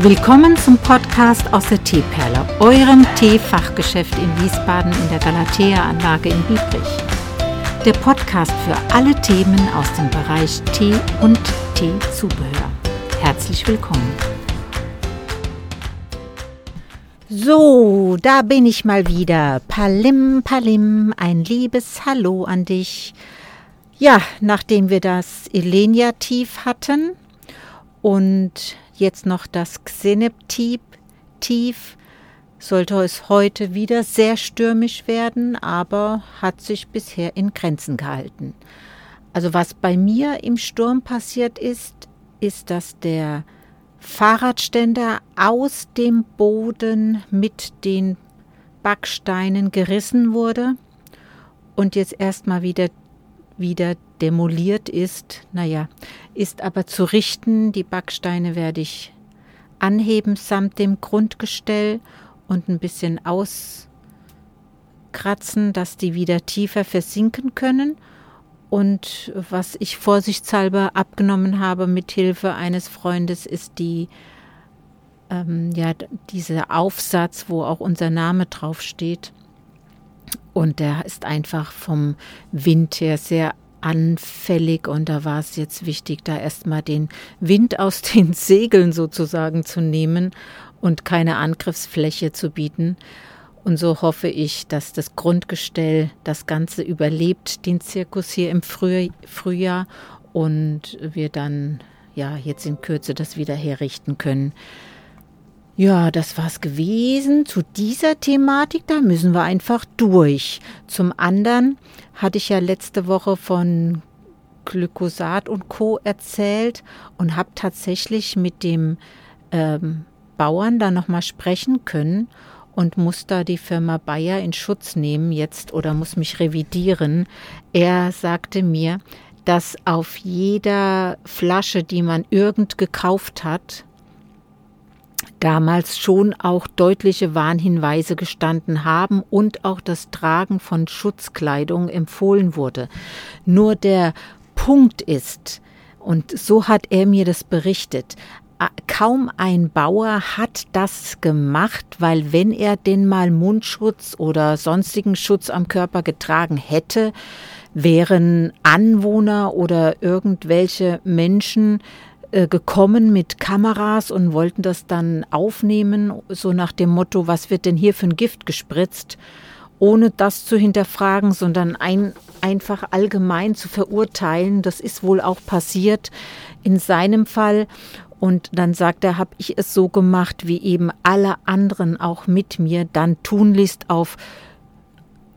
Willkommen zum Podcast aus der Teeperle, eurem Teefachgeschäft in Wiesbaden in der Galatea-Anlage in Biebrich. Der Podcast für alle Themen aus dem Bereich Tee und Teezubehör. Herzlich willkommen. So, da bin ich mal wieder. Palim, Palim, ein liebes Hallo an dich. Ja, nachdem wir das Elenia-Tief hatten und jetzt noch das Xenep-Tief, sollte es heute wieder sehr stürmisch werden, aber hat sich bisher in Grenzen gehalten. Also was bei mir im Sturm passiert ist, ist, dass der Fahrradständer aus dem Boden mit den Backsteinen gerissen wurde und jetzt erstmal wieder wieder demoliert ist. Naja, ist aber zu richten. Die Backsteine werde ich anheben samt dem Grundgestell und ein bisschen auskratzen, dass die wieder tiefer versinken können. Und was ich vorsichtshalber abgenommen habe mit Hilfe eines Freundes ist die ähm, ja dieser Aufsatz, wo auch unser Name draufsteht. Und der ist einfach vom Wind her sehr anfällig und da war es jetzt wichtig, da erstmal den Wind aus den Segeln sozusagen zu nehmen und keine Angriffsfläche zu bieten. Und so hoffe ich, dass das Grundgestell das Ganze überlebt, den Zirkus hier im Früh Frühjahr und wir dann ja jetzt in Kürze das wieder herrichten können. Ja, das war's gewesen zu dieser Thematik. Da müssen wir einfach durch. Zum anderen hatte ich ja letzte Woche von Glyphosat und Co. erzählt und habe tatsächlich mit dem ähm, Bauern da nochmal sprechen können und muss da die Firma Bayer in Schutz nehmen jetzt oder muss mich revidieren. Er sagte mir, dass auf jeder Flasche, die man irgend gekauft hat, damals schon auch deutliche Warnhinweise gestanden haben und auch das Tragen von Schutzkleidung empfohlen wurde. Nur der Punkt ist, und so hat er mir das berichtet, kaum ein Bauer hat das gemacht, weil wenn er denn mal Mundschutz oder sonstigen Schutz am Körper getragen hätte, wären Anwohner oder irgendwelche Menschen gekommen mit Kameras und wollten das dann aufnehmen, so nach dem Motto, was wird denn hier für ein Gift gespritzt, ohne das zu hinterfragen, sondern ein, einfach allgemein zu verurteilen. Das ist wohl auch passiert in seinem Fall. Und dann sagt er, habe ich es so gemacht, wie eben alle anderen auch mit mir, dann tunlichst auf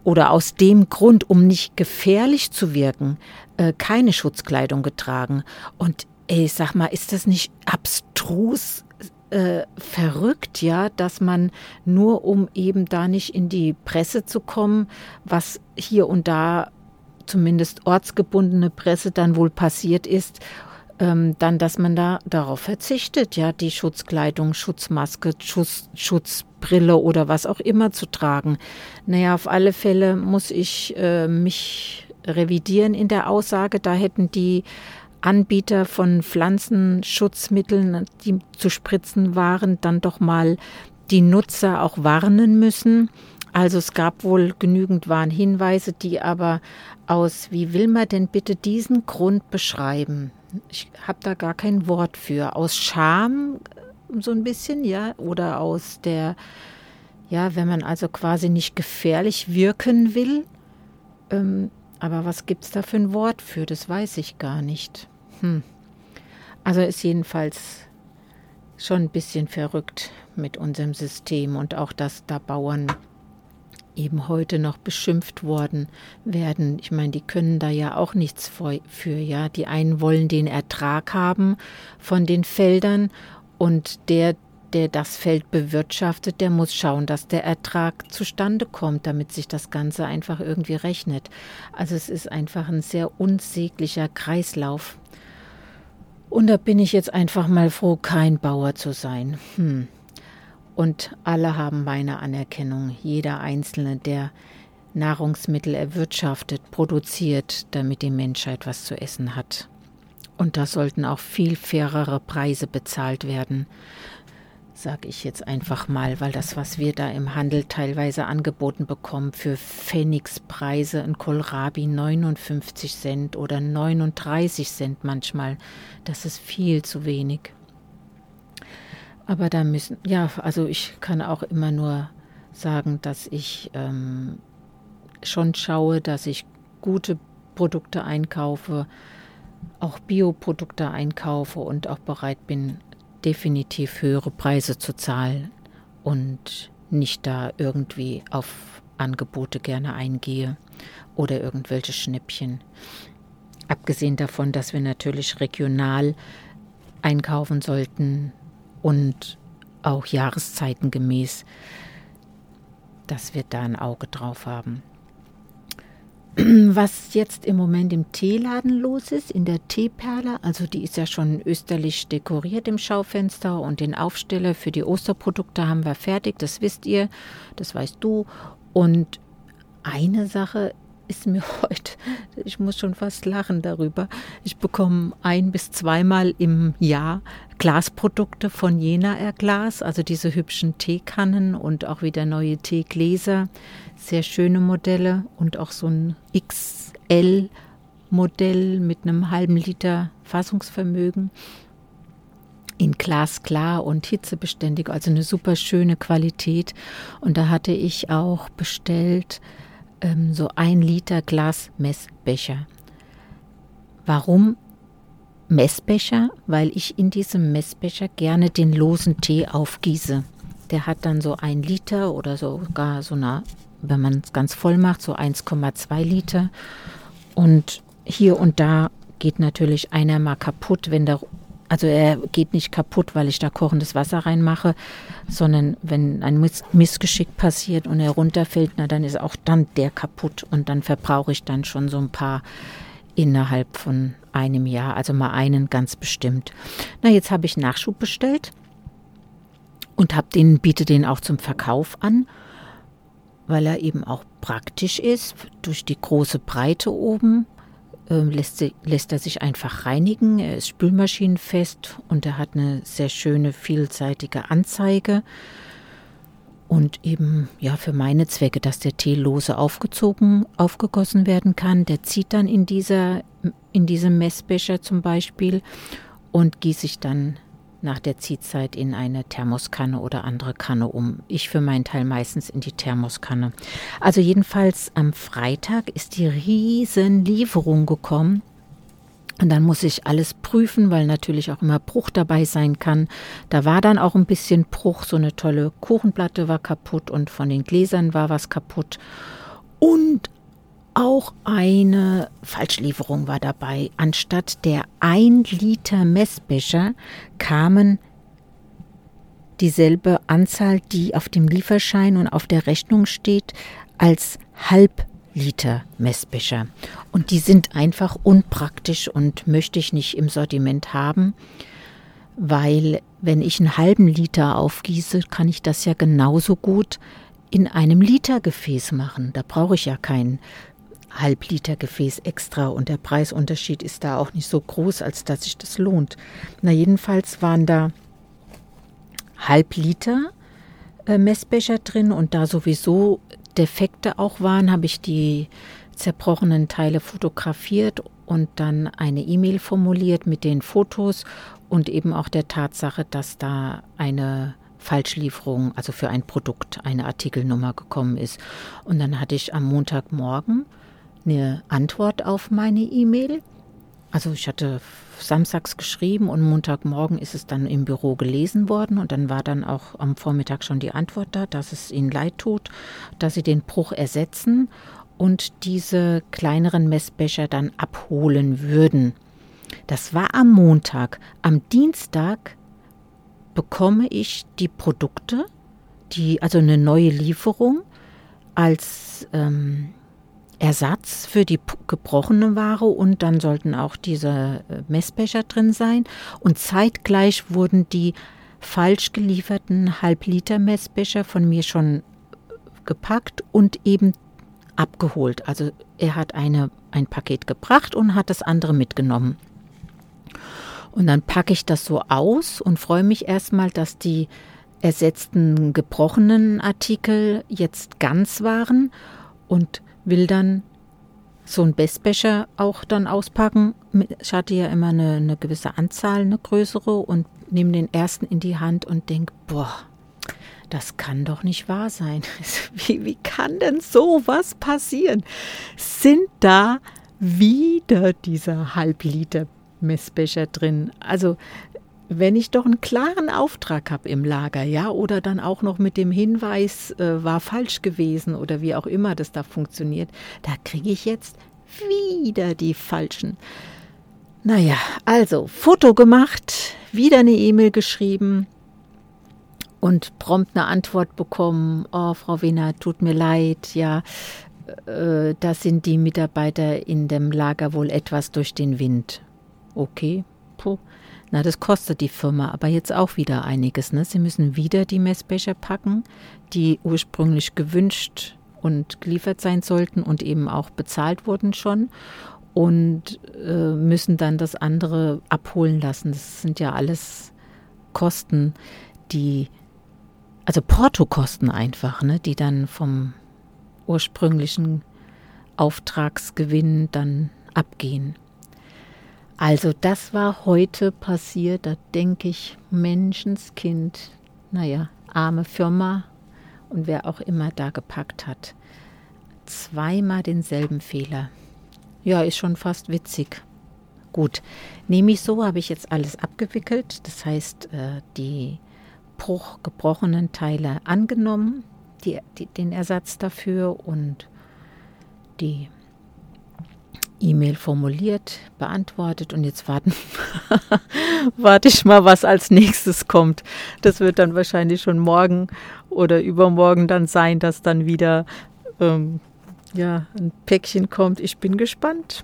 oder aus dem Grund, um nicht gefährlich zu wirken, äh, keine Schutzkleidung getragen. Und Ey, sag mal, ist das nicht abstrus äh, verrückt, ja, dass man nur um eben da nicht in die Presse zu kommen, was hier und da zumindest ortsgebundene Presse dann wohl passiert ist, ähm, dann, dass man da darauf verzichtet, ja, die Schutzkleidung, Schutzmaske, Schutz, Schutzbrille oder was auch immer zu tragen. Naja, auf alle Fälle muss ich äh, mich revidieren in der Aussage. Da hätten die Anbieter von Pflanzenschutzmitteln, die zu spritzen waren, dann doch mal die Nutzer auch warnen müssen. Also es gab wohl genügend Warnhinweise, die aber aus, wie will man denn bitte diesen Grund beschreiben? Ich habe da gar kein Wort für. Aus Scham so ein bisschen, ja, oder aus der, ja, wenn man also quasi nicht gefährlich wirken will. Ähm, aber was gibt es da für ein Wort für? Das weiß ich gar nicht. Hm. Also ist jedenfalls schon ein bisschen verrückt mit unserem System und auch, dass da Bauern eben heute noch beschimpft worden werden. Ich meine, die können da ja auch nichts für, ja. Die einen wollen den Ertrag haben von den Feldern und der, der das Feld bewirtschaftet, der muss schauen, dass der Ertrag zustande kommt, damit sich das Ganze einfach irgendwie rechnet. Also es ist einfach ein sehr unsäglicher Kreislauf. Und da bin ich jetzt einfach mal froh, kein Bauer zu sein. Hm. Und alle haben meine Anerkennung, jeder Einzelne, der Nahrungsmittel erwirtschaftet, produziert, damit die Menschheit was zu essen hat. Und da sollten auch viel fairere Preise bezahlt werden. Sage ich jetzt einfach mal, weil das, was wir da im Handel teilweise angeboten bekommen, für Pfennigspreise, ein Kohlrabi 59 Cent oder 39 Cent manchmal, das ist viel zu wenig. Aber da müssen, ja, also ich kann auch immer nur sagen, dass ich ähm, schon schaue, dass ich gute Produkte einkaufe, auch Bioprodukte einkaufe und auch bereit bin, definitiv höhere Preise zu zahlen und nicht da irgendwie auf Angebote gerne eingehe oder irgendwelche Schnäppchen. Abgesehen davon, dass wir natürlich regional einkaufen sollten und auch jahreszeitengemäß, dass wir da ein Auge drauf haben. Was jetzt im Moment im Teeladen los ist, in der Teeperle, also die ist ja schon österlich dekoriert im Schaufenster und den Aufsteller für die Osterprodukte haben wir fertig, das wisst ihr, das weißt du. Und eine Sache ist mir heute, ich muss schon fast lachen darüber. Ich bekomme ein bis zweimal im Jahr Glasprodukte von Jena Air Glas, also diese hübschen Teekannen und auch wieder neue Teegläser. Sehr schöne Modelle und auch so ein XL Modell mit einem halben Liter Fassungsvermögen in glasklar und hitzebeständig, also eine super schöne Qualität. Und da hatte ich auch bestellt ähm, so ein Liter Glas Messbecher. Warum Messbecher? Weil ich in diesem Messbecher gerne den losen Tee aufgieße. Der hat dann so ein Liter oder sogar so eine, wenn man es ganz voll macht, so 1,2 Liter. Und hier und da geht natürlich einer mal kaputt, wenn der also er geht nicht kaputt, weil ich da kochendes Wasser reinmache, sondern wenn ein Miss Missgeschick passiert und er runterfällt, na dann ist auch dann der kaputt. Und dann verbrauche ich dann schon so ein paar innerhalb von einem Jahr, also mal einen ganz bestimmt. Na, jetzt habe ich Nachschub bestellt und habe den biete den auch zum Verkauf an, weil er eben auch praktisch ist durch die große Breite oben lässt, lässt er sich einfach reinigen. Er ist spülmaschinenfest und er hat eine sehr schöne, vielseitige Anzeige. Und eben, ja, für meine Zwecke, dass der Tee lose aufgezogen, aufgegossen werden kann. Der zieht dann in dieser, in diesem Messbecher zum Beispiel und gieße ich dann nach der Ziehzeit in eine Thermoskanne oder andere Kanne um. Ich für meinen Teil meistens in die Thermoskanne. Also jedenfalls am Freitag ist die Riesenlieferung gekommen. Und dann muss ich alles prüfen, weil natürlich auch immer Bruch dabei sein kann. Da war dann auch ein bisschen Bruch, so eine tolle Kuchenplatte war kaputt und von den Gläsern war was kaputt. Und auch eine Falschlieferung war dabei. Anstatt der 1 Liter Messbecher kamen dieselbe Anzahl, die auf dem Lieferschein und auf der Rechnung steht, als Halbliter Messbecher. Und die sind einfach unpraktisch und möchte ich nicht im Sortiment haben, weil wenn ich einen halben Liter aufgieße, kann ich das ja genauso gut in einem Litergefäß machen. Da brauche ich ja keinen Halbliter Gefäß extra und der Preisunterschied ist da auch nicht so groß, als dass sich das lohnt. Na, jedenfalls waren da Halbliter äh, Messbecher drin und da sowieso Defekte auch waren, habe ich die zerbrochenen Teile fotografiert und dann eine E-Mail formuliert mit den Fotos und eben auch der Tatsache, dass da eine Falschlieferung, also für ein Produkt, eine Artikelnummer gekommen ist. Und dann hatte ich am Montagmorgen eine Antwort auf meine E-Mail. Also ich hatte samstags geschrieben und Montagmorgen ist es dann im Büro gelesen worden und dann war dann auch am Vormittag schon die Antwort da, dass es ihnen leid tut, dass sie den Bruch ersetzen und diese kleineren Messbecher dann abholen würden. Das war am Montag. Am Dienstag bekomme ich die Produkte, die, also eine neue Lieferung als ähm, Ersatz für die gebrochene Ware und dann sollten auch diese äh, Messbecher drin sein. Und zeitgleich wurden die falsch gelieferten Halbliter-Messbecher von mir schon gepackt und eben abgeholt. Also er hat eine, ein Paket gebracht und hat das andere mitgenommen. Und dann packe ich das so aus und freue mich erstmal, dass die ersetzten gebrochenen Artikel jetzt ganz waren und will dann so einen Bestbecher auch dann auspacken. Ich hatte ja immer eine, eine gewisse Anzahl, eine größere und nehme den ersten in die Hand und denke, boah, das kann doch nicht wahr sein. Wie, wie kann denn sowas passieren? Sind da wieder dieser Halbliter Messbecher drin? Also wenn ich doch einen klaren Auftrag habe im Lager, ja, oder dann auch noch mit dem Hinweis, äh, war falsch gewesen oder wie auch immer das da funktioniert, da kriege ich jetzt wieder die falschen. Naja, also Foto gemacht, wieder eine E-Mail geschrieben und prompt eine Antwort bekommen. Oh, Frau Wiener, tut mir leid, ja, äh, da sind die Mitarbeiter in dem Lager wohl etwas durch den Wind. Okay, puh. Na, das kostet die Firma aber jetzt auch wieder einiges. Ne? Sie müssen wieder die Messbecher packen, die ursprünglich gewünscht und geliefert sein sollten und eben auch bezahlt wurden schon und äh, müssen dann das andere abholen lassen. Das sind ja alles Kosten, die, also Portokosten einfach, ne, die dann vom ursprünglichen Auftragsgewinn dann abgehen. Also das war heute passiert, da denke ich, Menschenskind, naja, arme Firma und wer auch immer da gepackt hat. Zweimal denselben Fehler. Ja, ist schon fast witzig. Gut, nehme ich so, habe ich jetzt alles abgewickelt. Das heißt, äh, die Bruch gebrochenen Teile angenommen, die, die, den Ersatz dafür und die E-Mail formuliert, beantwortet und jetzt warten, warte ich mal, was als nächstes kommt. Das wird dann wahrscheinlich schon morgen oder übermorgen dann sein, dass dann wieder ähm, ja, ein Päckchen kommt. Ich bin gespannt.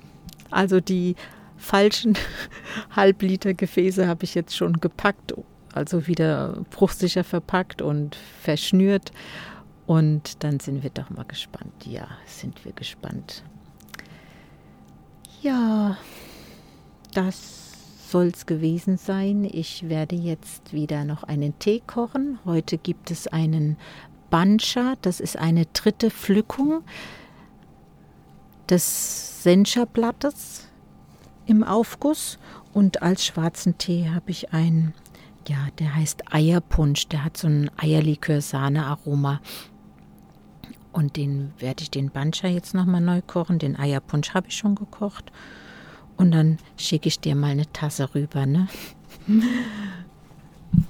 Also die falschen Halbliter-Gefäße habe ich jetzt schon gepackt, also wieder bruchsicher verpackt und verschnürt. Und dann sind wir doch mal gespannt. Ja, sind wir gespannt. Ja, das soll es gewesen sein. Ich werde jetzt wieder noch einen Tee kochen. Heute gibt es einen Bancha, das ist eine dritte Pflückung des Sencha-Blattes im Aufguss. Und als schwarzen Tee habe ich einen, ja, der heißt Eierpunsch. Der hat so ein Eierlikör-Sahne-Aroma. Und den werde ich den Bancha jetzt nochmal neu kochen. Den Eierpunsch habe ich schon gekocht. Und dann schicke ich dir mal eine Tasse rüber, ne?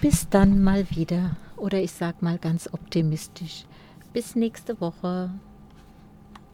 Bis dann mal wieder. Oder ich sag mal ganz optimistisch. Bis nächste Woche.